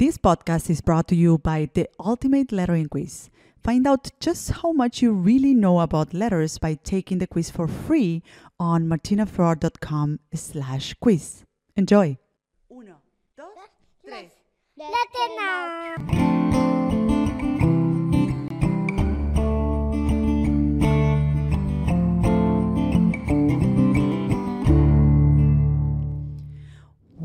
This podcast is brought to you by the Ultimate Lettering Quiz. Find out just how much you really know about letters by taking the quiz for free on martinaflor.com slash quiz. Enjoy! Uno, dos, tres.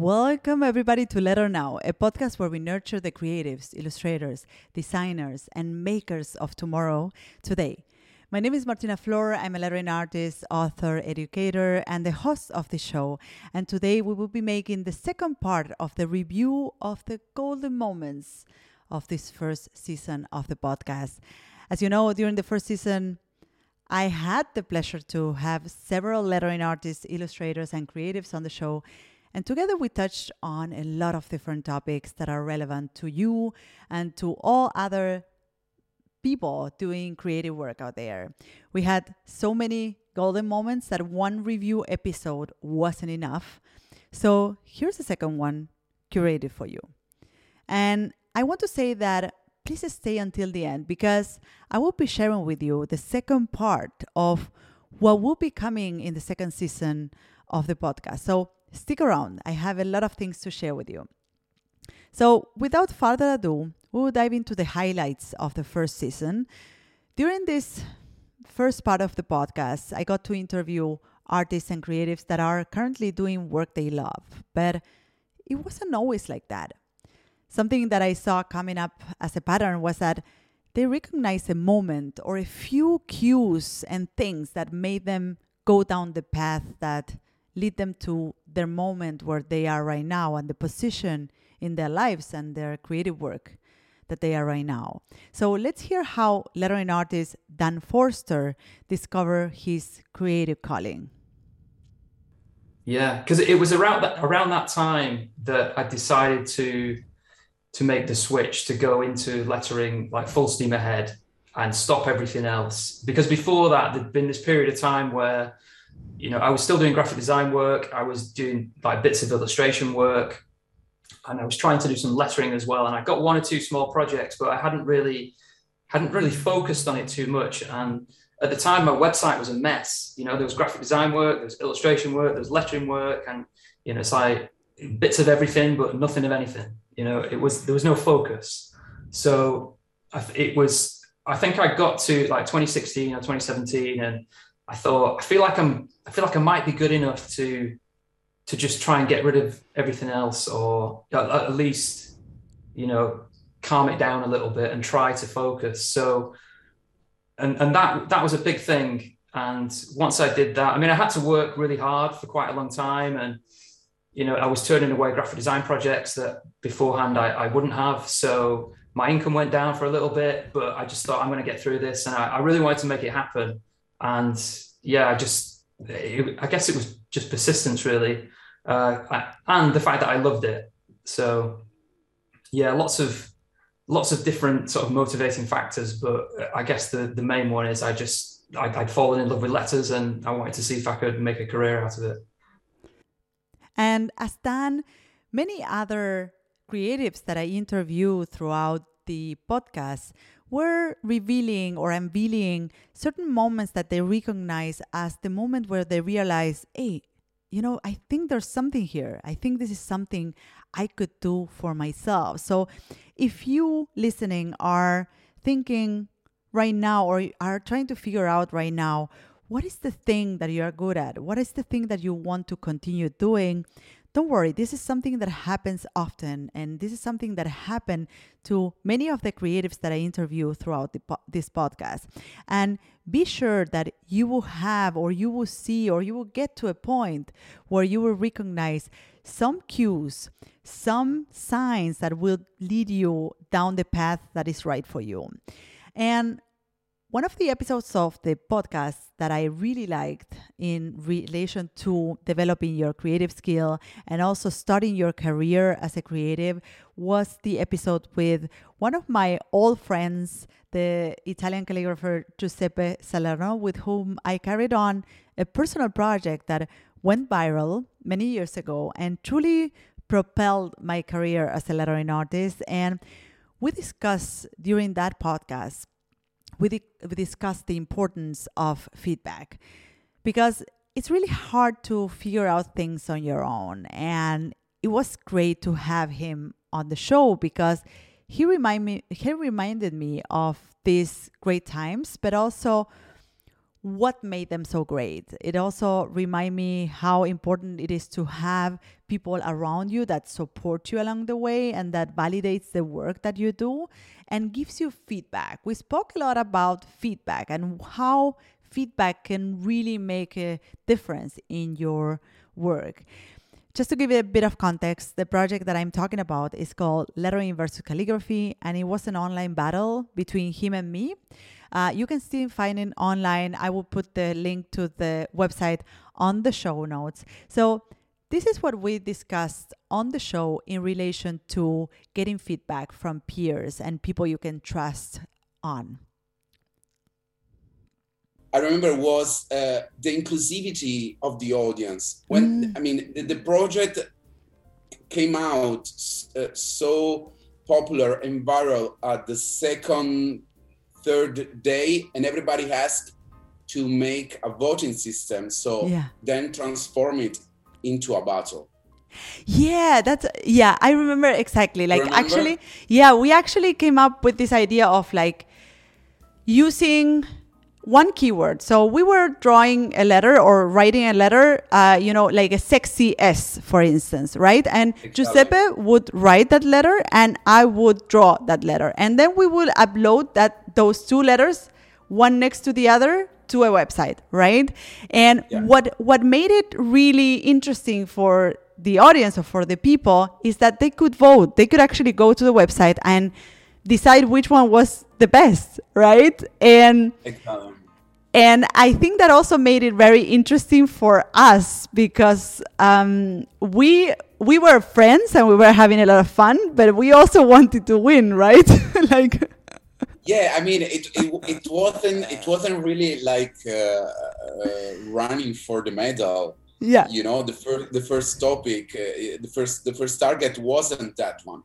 Welcome, everybody, to Letter Now, a podcast where we nurture the creatives, illustrators, designers, and makers of tomorrow today. My name is Martina Flor. I'm a lettering artist, author, educator, and the host of the show. And today we will be making the second part of the review of the golden moments of this first season of the podcast. As you know, during the first season, I had the pleasure to have several lettering artists, illustrators, and creatives on the show and together we touched on a lot of different topics that are relevant to you and to all other people doing creative work out there. We had so many golden moments that one review episode wasn't enough. So here's the second one curated for you. And I want to say that please stay until the end because I will be sharing with you the second part of what will be coming in the second season of the podcast. So stick around. I have a lot of things to share with you. So, without further ado, we will dive into the highlights of the first season. During this first part of the podcast, I got to interview artists and creatives that are currently doing work they love, but it wasn't always like that. Something that I saw coming up as a pattern was that they recognized a moment or a few cues and things that made them go down the path that lead them to their moment where they are right now and the position in their lives and their creative work that they are right now. So let's hear how lettering artist Dan Forster discovered his creative calling. Yeah, because it was around that around that time that I decided to to make the switch to go into lettering like full steam ahead and stop everything else. Because before that, there'd been this period of time where you know, I was still doing graphic design work. I was doing like bits of illustration work, and I was trying to do some lettering as well. And I got one or two small projects, but I hadn't really hadn't really focused on it too much. And at the time, my website was a mess. You know, there was graphic design work, there was illustration work, there was lettering work, and you know, it's like bits of everything, but nothing of anything. You know, it was there was no focus. So it was. I think I got to like 2016 or 2017, and I thought I feel like I'm I feel like I might be good enough to to just try and get rid of everything else, or at least you know calm it down a little bit and try to focus. So, and and that that was a big thing. And once I did that, I mean, I had to work really hard for quite a long time, and you know, I was turning away graphic design projects that beforehand I, I wouldn't have. So my income went down for a little bit, but I just thought I'm going to get through this, and I, I really wanted to make it happen. And yeah, I just it, I guess it was just persistence, really, uh, and the fact that I loved it. So, yeah, lots of lots of different sort of motivating factors, but I guess the the main one is I just I'd, I'd fallen in love with letters, and I wanted to see if I could make a career out of it. And as Dan, many other creatives that I interview throughout the podcast were revealing or unveiling certain moments that they recognize as the moment where they realize, hey, you know, I think there's something here. I think this is something I could do for myself. So if you listening are thinking right now or are trying to figure out right now, what is the thing that you are good at? What is the thing that you want to continue doing? Don't worry, this is something that happens often, and this is something that happened to many of the creatives that I interview throughout the, this podcast. And be sure that you will have, or you will see, or you will get to a point where you will recognize some cues, some signs that will lead you down the path that is right for you. And one of the episodes of the podcast that I really liked in relation to developing your creative skill and also starting your career as a creative was the episode with one of my old friends, the Italian calligrapher Giuseppe Salerno, with whom I carried on a personal project that went viral many years ago and truly propelled my career as a lettering artist. And we discussed during that podcast, we, di- we discussed the importance of feedback because it's really hard to figure out things on your own. And it was great to have him on the show because he remind me he reminded me of these great times, but also what made them so great. It also remind me how important it is to have people around you that support you along the way and that validates the work that you do and gives you feedback. We spoke a lot about feedback and how feedback can really make a difference in your work. Just to give you a bit of context, the project that I'm talking about is called Lettering versus Calligraphy, and it was an online battle between him and me. Uh, you can still find it online. I will put the link to the website on the show notes. So, this is what we discussed on the show in relation to getting feedback from peers and people you can trust on. I remember was uh, the inclusivity of the audience. When mm. I mean the, the, project came out uh, so popular and viral at the second, third day, and everybody has to make a voting system. So yeah. then transform it into a battle. Yeah, that's yeah, I remember exactly. Like remember? actually, yeah, we actually came up with this idea of like using one keyword. So we were drawing a letter or writing a letter, uh, you know, like a sexy S, for instance, right? And exactly. Giuseppe would write that letter, and I would draw that letter, and then we would upload that those two letters, one next to the other, to a website, right? And yeah. what what made it really interesting for the audience or for the people is that they could vote. They could actually go to the website and decide which one was the best, right? And exactly. and I think that also made it very interesting for us because um, we we were friends and we were having a lot of fun, but we also wanted to win, right? like. Yeah, I mean, it, it, it wasn't it wasn't really like uh, uh, running for the medal. Yeah, you know, the first the first topic, uh, the first the first target wasn't that one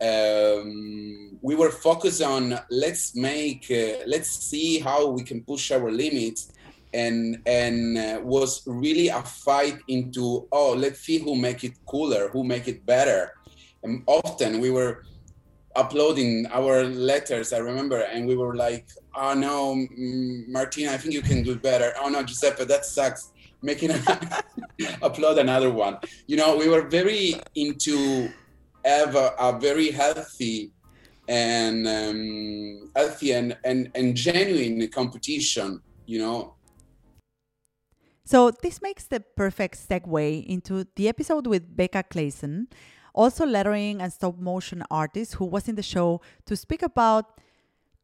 um, we were focused on let's make uh, let's see how we can push our limits. And and uh, was really a fight into oh let's see who make it cooler who make it better. And often we were uploading our letters i remember and we were like oh no martina i think you can do better. Oh no giuseppe that sucks. Making upload another one. You know we were very into have a, very healthy and um, healthy and, and, and genuine competition, you know. So this makes the perfect segue into the episode with Becca Clason, also lettering and stop motion artist who was in the show to speak about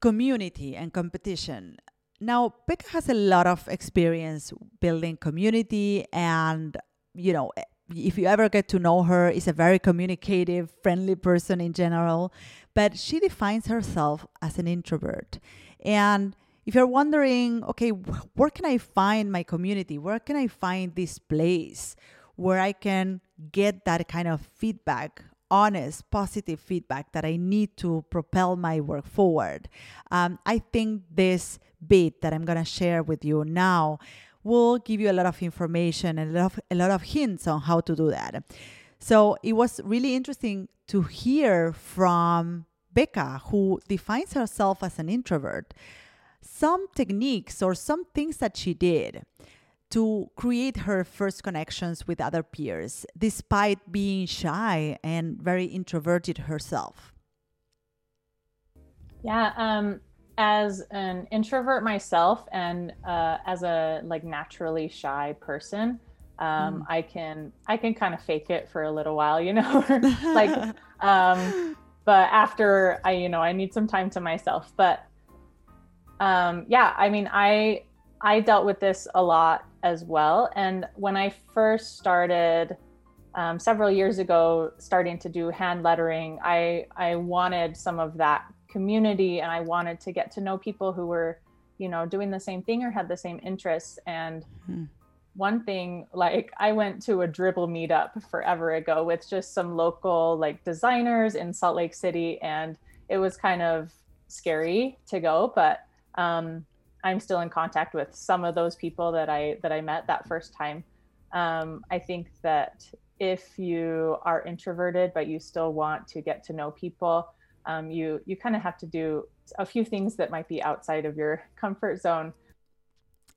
community and competition. Now, Becca has a lot of experience building community and, you know, if you ever get to know her, is a very communicative, friendly person in general, but she defines herself as an introvert. And if you're wondering, okay, where can I find my community? Where can I find this place where I can get that kind of feedback, honest, positive feedback that I need to propel my work forward? Um, I think this bit that I'm going to share with you now will give you a lot of information and a lot of, a lot of hints on how to do that. So it was really interesting to hear from Becca, who defines herself as an introvert, some techniques or some things that she did to create her first connections with other peers, despite being shy and very introverted herself. Yeah, um, as an introvert myself and uh, as a like naturally shy person um, mm. i can i can kind of fake it for a little while you know? Like um, but after i you know i need some time to myself. But um, yeah i mean i i dealt with this a lot as well. And when i first started um, several years ago starting to do hand lettering i i wanted some of that community and I wanted to get to know people who were, you know, doing the same thing or had the same interests. And mm-hmm. one thing like I went to a Dribbble meetup forever ago with just some local like designers in Salt Lake City, and it was kind of scary to go, but um, I'm still in contact with some of those people that I that I met that first time. Um, I think that if you are introverted but you still want to get to know people, um, you you kind of have to do a few things that might be outside of your comfort zone.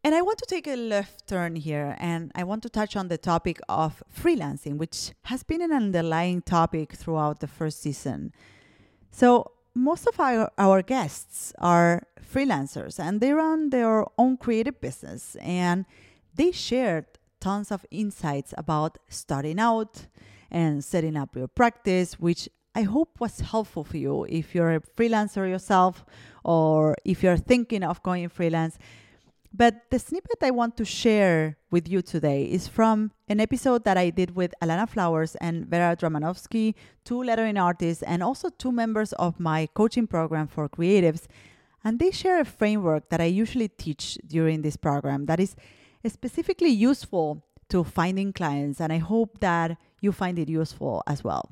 And I want to take a left turn here and I want to touch on the topic of freelancing, which has been an underlying topic throughout the first season. So, most of our, our guests are freelancers and they run their own creative business and they shared tons of insights about starting out and setting up your practice, which I hope was helpful for you if you're a freelancer yourself or if you're thinking of going freelance. But the snippet I want to share with you today is from an episode that I did with Alana Flowers and Vera Dramanovsky, two lettering artists and also two members of my coaching program for creatives. And they share a framework that I usually teach during this program that is specifically useful to finding clients. And I hope that you find it useful as well.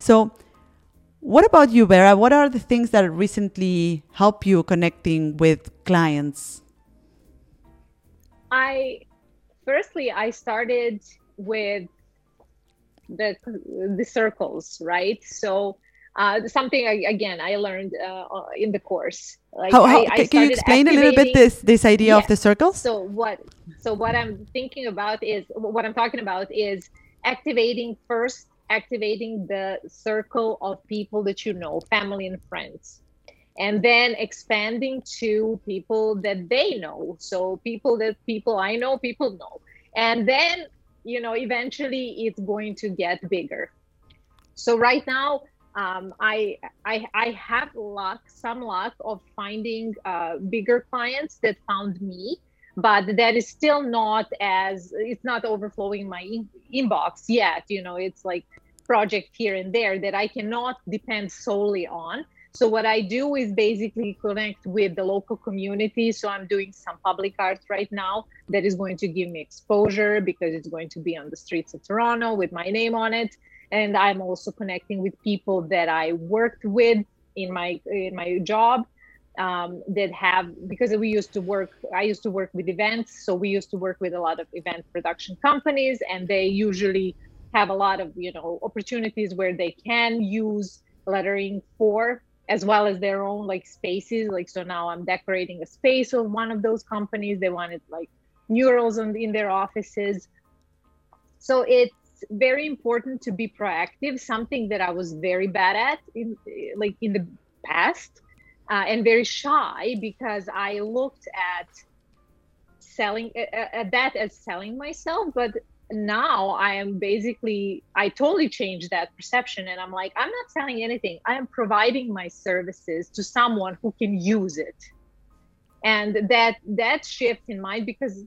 So, what about you, Vera? What are the things that recently help you connecting with clients? I firstly I started with the the circles, right? So uh, something again I learned uh, in the course. Like how, how, I, I can you explain a little bit this this idea of the circles? So what so what I'm thinking about is what I'm talking about is activating first activating the circle of people that you know, family and friends. And then expanding to people that they know. So people that people I know, people know. And then, you know, eventually it's going to get bigger. So right now, um, I, I I have luck, some luck of finding uh, bigger clients that found me, but that is still not as it's not overflowing my in- inbox yet. You know, it's like project here and there that I cannot depend solely on. So what I do is basically connect with the local community. So I'm doing some public art right now that is going to give me exposure because it's going to be on the streets of Toronto with my name on it. And I'm also connecting with people that I worked with in my in my job um, that have because we used to work. I used to work with events, so we used to work with a lot of event production companies, and they usually have a lot of you know opportunities where they can use lettering for as well as their own like spaces. Like so now i'm decorating a space of one of those companies. They wanted like murals in, in their offices. So it's very important to be proactive something that i was very bad at in like in the past uh, and very shy because i looked at selling at that as selling myself but now I am basically I totally changed that perception and I'm like I'm not selling anything. I am providing my services to someone who can use it. And that that shift in mind because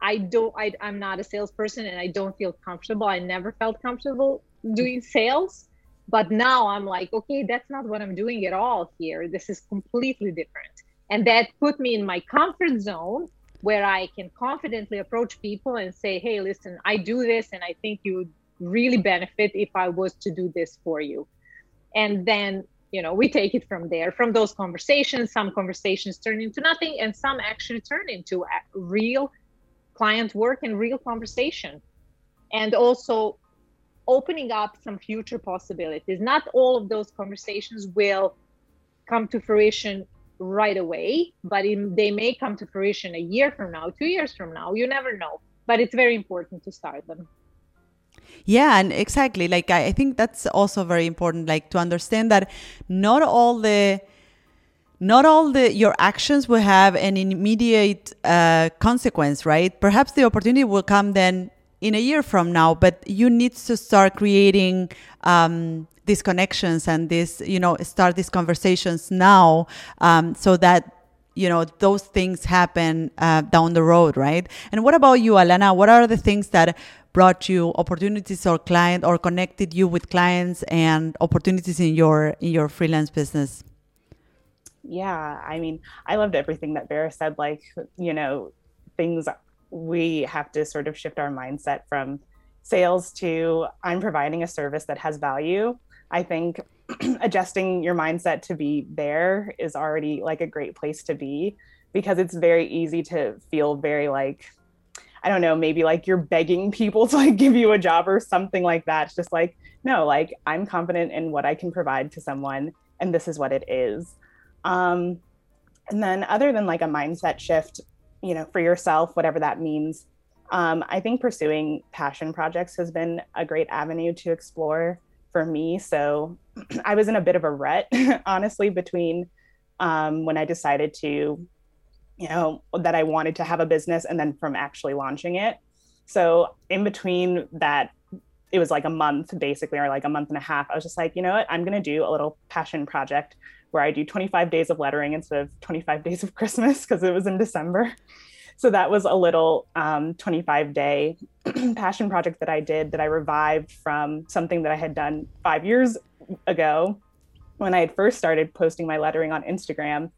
I don't I, I'm not a salesperson and I don't feel comfortable. I never felt comfortable doing sales. But now I'm like, okay, that's not what I'm doing at all here. This is completely different. And that put me in my comfort zone where I can confidently approach people and say, hey, listen, I do this and I think you would really benefit if I was to do this for you. And then, you know, we take it from there. From those conversations, some conversations turn into nothing and some actually turn into real client work and real conversation. And also opening up some future possibilities. Not all of those conversations will come to fruition right away, but it, they may come to fruition a year from now, two years from now. You never know. But it's very important to start them. Yeah, and exactly. Like, I, I think that's also very important, like, to understand that not all the not all the your actions will have an immediate uh, consequence right perhaps the opportunity will come then in a year from now but you need to start creating um, these connections and this you know start these conversations now um, so that you know those things happen uh, down the road right and what about you alana what are the things that brought you opportunities or client or connected you with clients and opportunities in your in your freelance business yeah i mean i loved everything that vera said like you know things we have to sort of shift our mindset from sales to I'm providing a service that has value. I think adjusting your mindset to be there is already like a great place to be because it's very easy to feel very like I don't know, maybe like you're begging people to like give you a job or something like that. It's just like, no, like I'm confident in what I can provide to someone and this is what it is. Um, and then other than like a mindset shift, you know, for yourself, whatever that means, um, I think pursuing passion projects has been a great avenue to explore for me. So I was in a bit of a rut, honestly, between um, when I decided to you know that i wanted to have a business and then from actually launching it. So in between that it was like a month basically or like a month and a half i was just like you know what? I'm going to do a little passion project where i do 25 days of lettering instead of 25 days of christmas because it was in december so that was a little um, 25 day passion project that i did that i revived from something that i had done five years ago when i had first started posting my lettering on instagram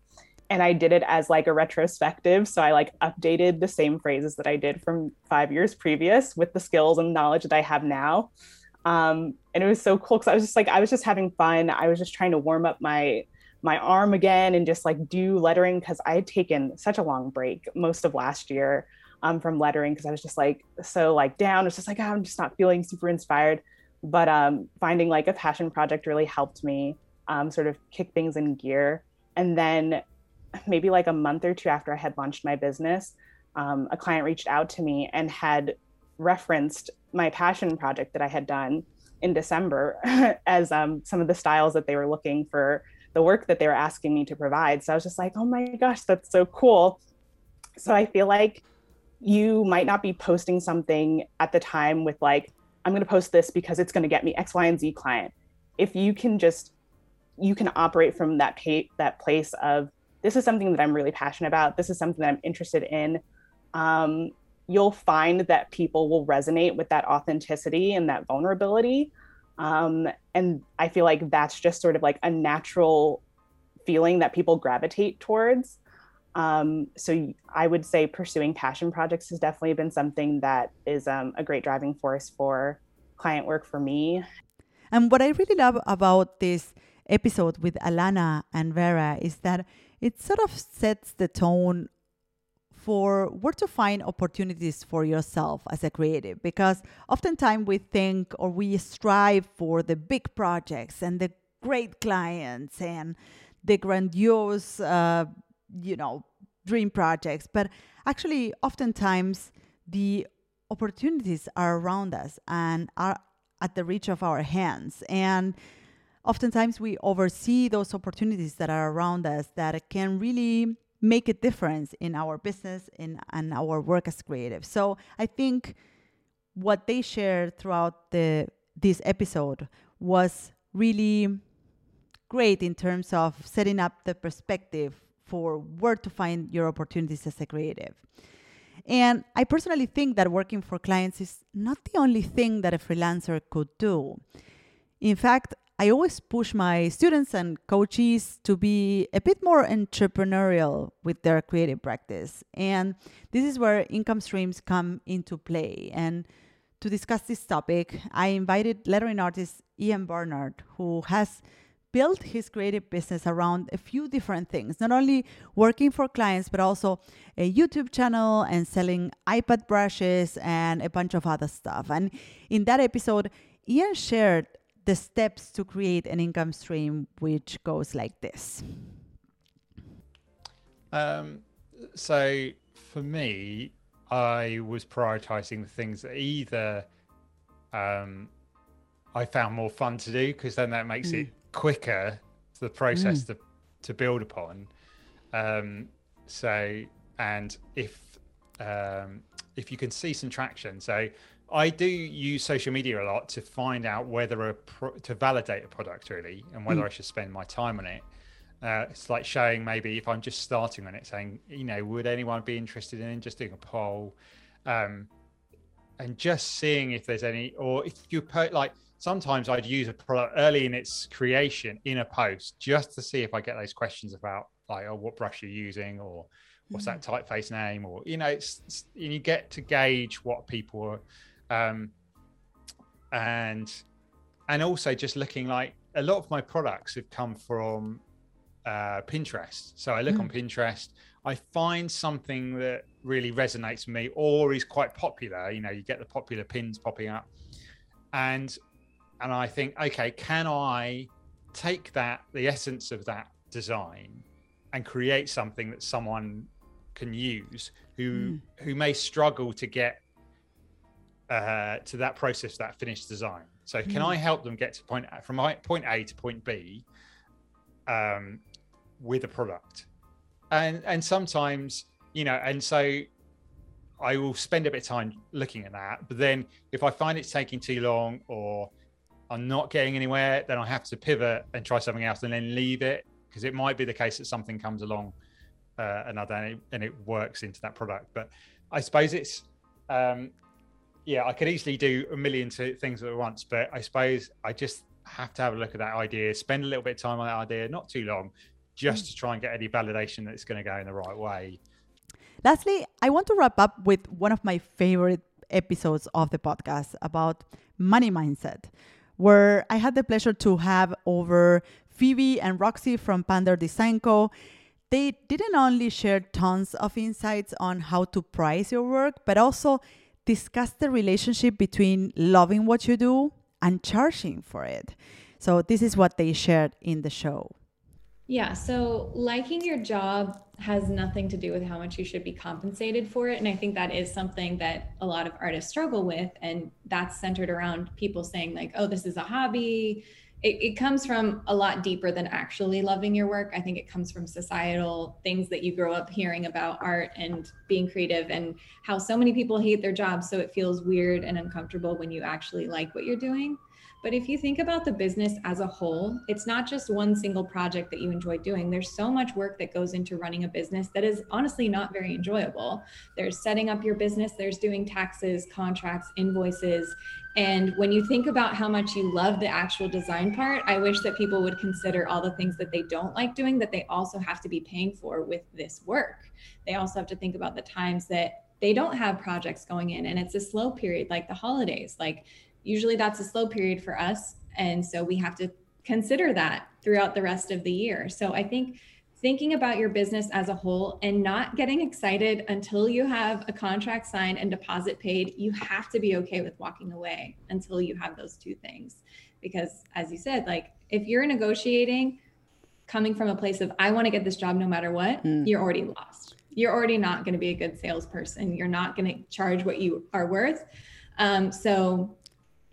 and I did it as like a retrospective. So I like updated the same phrases that I did from five years previous with the skills and knowledge that I have now. Um, and it was so cool because I was just like, I was just having fun. I was just trying to warm up my my arm again and just like do lettering because I had taken such a long break most of last year um, from lettering because I was just like so like down. It's just like oh, I'm just not feeling super inspired. But um, finding like a passion project really helped me um, sort of kick things in gear. And then maybe like a month or two after I had launched my business, um, a client reached out to me and had referenced my passion project that I had done in December as um, some of the styles that they were looking for the work that they were asking me to provide. So I was just like, oh my gosh, that's so cool. So I feel like you might not be posting something at the time with like, I'm going to post this because it's going to get me X, Y, and Z client. If you can just, you can operate from that that place of this is something that I'm really passionate about. This is something that I'm interested in. Um, you'll find that people will resonate with that authenticity and that vulnerability. Um, and I feel like that's just sort of like a natural feeling that people gravitate towards. Um, so I would say pursuing passion projects has definitely been something that is um, a great driving force for client work for me. And what I really love about this episode with Alana and Vera is that it sort of sets the tone for where to find opportunities for yourself as a creative because oftentimes we think or we strive for the big projects and the great clients and the grandiose uh, you know dream projects but actually oftentimes the opportunities are around us and are at the reach of our hands. And oftentimes we oversee those opportunities that are around us that can really make a difference in our business in and our work as creative. So I think what they shared throughout the this episode was really great in terms of setting up the perspective for where to find your opportunities as a creative. And I personally think that working for clients is not the only thing that a freelancer could do. In fact, I always push my students and coaches to be a bit more entrepreneurial with their creative practice. And this is where income streams come into play. And to discuss this topic, I invited lettering artist Ian Barnard, who has built his creative business around a few different things, not only working for clients, but also a YouTube channel and selling iPad brushes and a bunch of other stuff. And in that episode, Ian shared the steps to create an income stream, which goes like this? Um, so for me, I was prioritizing the things that either um, I found more fun to do because then that makes mm. it quicker for the process mm. to to build upon. Um, so and if um, if you can see some traction, so I do use social media a lot to find out whether a pro- to validate a product really and whether mm. I should spend my time on it. Uh, it's like showing maybe if I'm just starting on it, saying you know would anyone be interested in just doing a poll, um, and just seeing if there's any or if you put like sometimes I'd use a product early in its creation in a post just to see if I get those questions about like oh what brush you're using or what's that typeface name or you know it's, it's you get to gauge what people are um and and also just looking like a lot of my products have come from uh pinterest so i look Mm. on pinterest i find something that really resonates with me or is quite popular you know you get the popular pins popping up and and i think okay can i take that the essence of that design and create something that someone can use who Mm. who may struggle to get uh, to that process that finished design. So can Mm. i help them get to point from my- point a to point b um, with a product? And and sometimes you know and so i will spend a bit of time looking at that but then if i find it's taking too long or i'm not getting anywhere then i have to pivot and try something else and then leave it because it might be the case that something comes along uh, another and it, and it works into that product. But i suppose it's um yeah i could easily do a million things at once but i suppose i just have to have a look at that idea spend a little bit of time on that idea not too long just mm. to try and get any validation that it's going to go in the right way Lastly, I want to wrap up with one of my favorite episodes of the podcast about money mindset, where I had the pleasure to have over Phoebe and Roxy from Pander Design Co. They didn't only share tons of insights on how to price your work, but also discuss the relationship between loving what you do and charging for it. So, this is what they shared in the show. Yeah, so liking your job has nothing to do with how much you should be compensated for it. And I think that is something that a lot of artists struggle with. And that's centered around people saying, like, oh, this is a hobby. It, it comes from a lot deeper than actually loving your work. I think it comes from societal things that you grow up hearing about art and being creative and how so many people hate their jobs. So it feels weird and uncomfortable when you actually like what you're doing. But if you think about the business as a whole, it's not just one single project that you enjoy doing. There's so much work that goes into running a business that is honestly not very enjoyable. There's setting up your business, there's doing taxes, contracts, invoices. And when you think about how much you love the actual design part, I wish that people would consider all the things that they don't like doing that they also have to be paying for with this work. They also have to think about the times that they don't have projects going in and it's a slow period like the holidays. Like usually that's a slow period for us and so we have to consider that throughout the rest of the year so i think thinking about your business as a whole and not getting excited until you have a contract signed and deposit paid you have to be okay with walking away until you have those two things. Because as you said like if you're negotiating coming from a place of i want to get this job no matter what Mm. you're already lost. You're already not going to be a good salesperson. You're not going to charge what you are worth. Um, so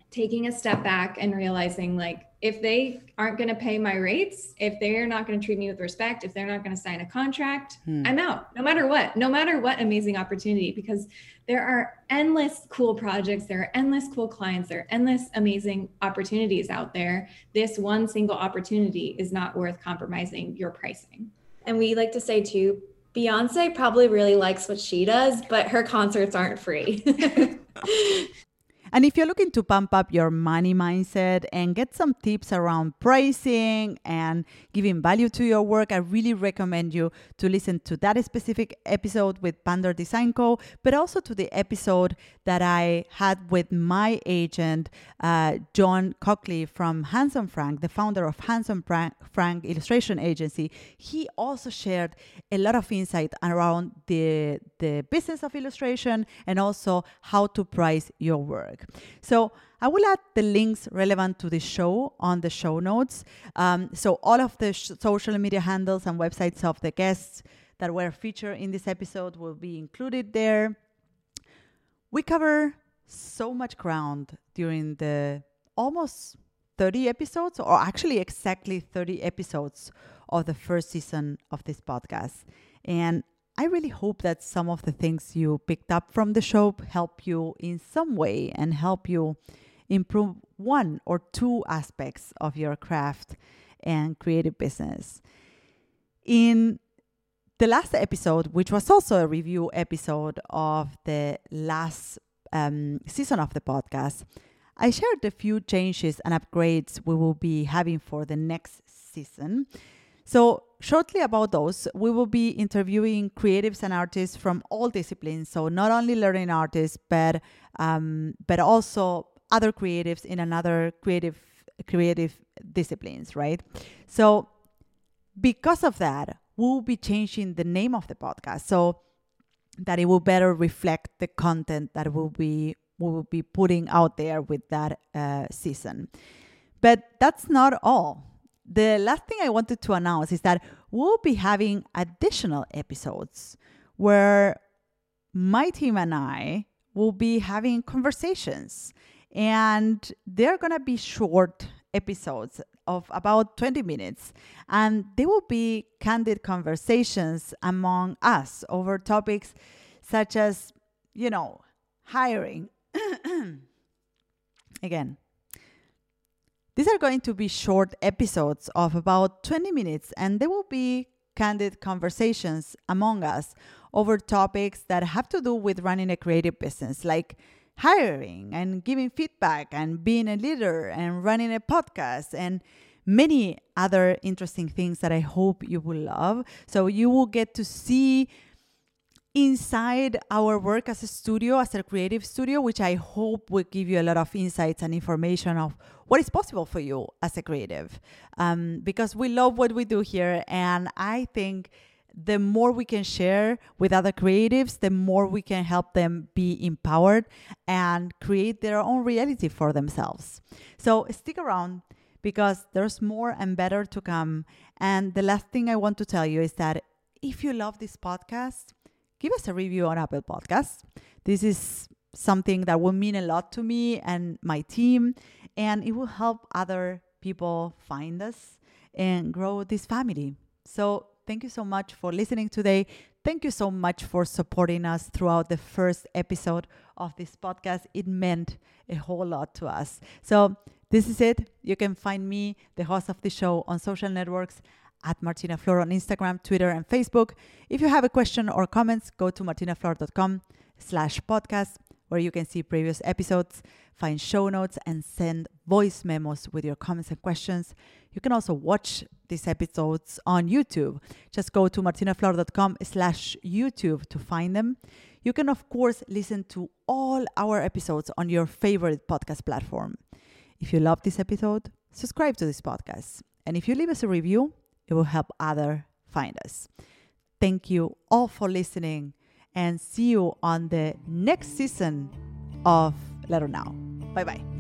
taking a step back and realizing like if they aren't going to pay my rates if they're not going to treat me with respect if they're not going to sign a contract Hmm. i'm out no matter what no matter what amazing opportunity because there are endless cool projects there are endless cool clients there are endless amazing opportunities out there this one single opportunity is not worth compromising your pricing And we like to say too, Beyonce probably really likes what she does, but her concerts aren't free. And if you're looking to pump up your money mindset and get some tips around pricing and giving value to your work, I really recommend you to listen to that specific episode with Pander Design Co., but also to the episode that I had with my agent, uh, Jon Cockley from Handsome Frank, the founder of Handsome Frank, Frank Illustration Agency. He also shared a lot of insight around the, the business of illustration and also how to price your work. So I will add the links relevant to the show on the show notes. Um, so all of the sh- social media handles and websites of the guests that were featured in this episode will be included there. We cover so much ground during the almost 30 episodes, or actually exactly 30 episodes of the first season of this podcast. And I really hope that some of the things you picked up from the show help you in some way and help you improve one or two aspects of your craft and creative business. In the last episode, which was also a review episode of the last um, season of the podcast, I shared a few changes and upgrades we will be having for the next season. So, shortly about those, we will be interviewing creatives and artists from all disciplines. So, not only learning artists, but um, but also other creatives in another creative creative disciplines, right? So, because of that, we'll be changing the name of the podcast so that it will better reflect the content that we'll be we will be putting out there with that uh, season. But that's not all. The last thing I wanted to announce is that we'll be having additional episodes where my team and I will be having conversations, and they're gonna be short episodes of about 20 minutes, and they will be candid conversations among us over topics such as, you know, hiring. Again, these are going to be short episodes of about 20 minutes, and they will be candid conversations among us over topics that have to do with running a creative business, like hiring and giving feedback and being a leader and running a podcast and many other interesting things that I hope you will love. So you will get to see inside our work as a studio, as a creative studio, which I hope will give you a lot of insights and information of what is possible for you as a creative. Um, because we love what we do here, and I think the more we can share with other creatives, the more we can help them be empowered and create their own reality for themselves. So stick around because there's more and better to come. And the last thing I want to tell you is that if you love this podcast, give us a review on Apple Podcasts. This is something that will mean a lot to me and my team, and it will help other people find us and grow this family. So, thank you so much for listening today. Thank you so much for supporting us throughout the first episode of this podcast. It meant a whole lot to us. So, this is it. You can find me, the host of the show, on social networks at Martina Flor on Instagram, Twitter, and Facebook. If you have a question or comments, go to martinaflor.com slash podcast, where you can see previous episodes, find show notes, and send voice memos with your comments and questions. You can also watch these episodes on YouTube. Just go to martinaflor.com slash YouTube to find them. You can, of course, listen to all our episodes on your favorite podcast platform. If you love this episode, subscribe to this podcast. And if you leave us a review, it will help other find us. Thank you all for listening and see you on the next season of Letter Now. Bye bye.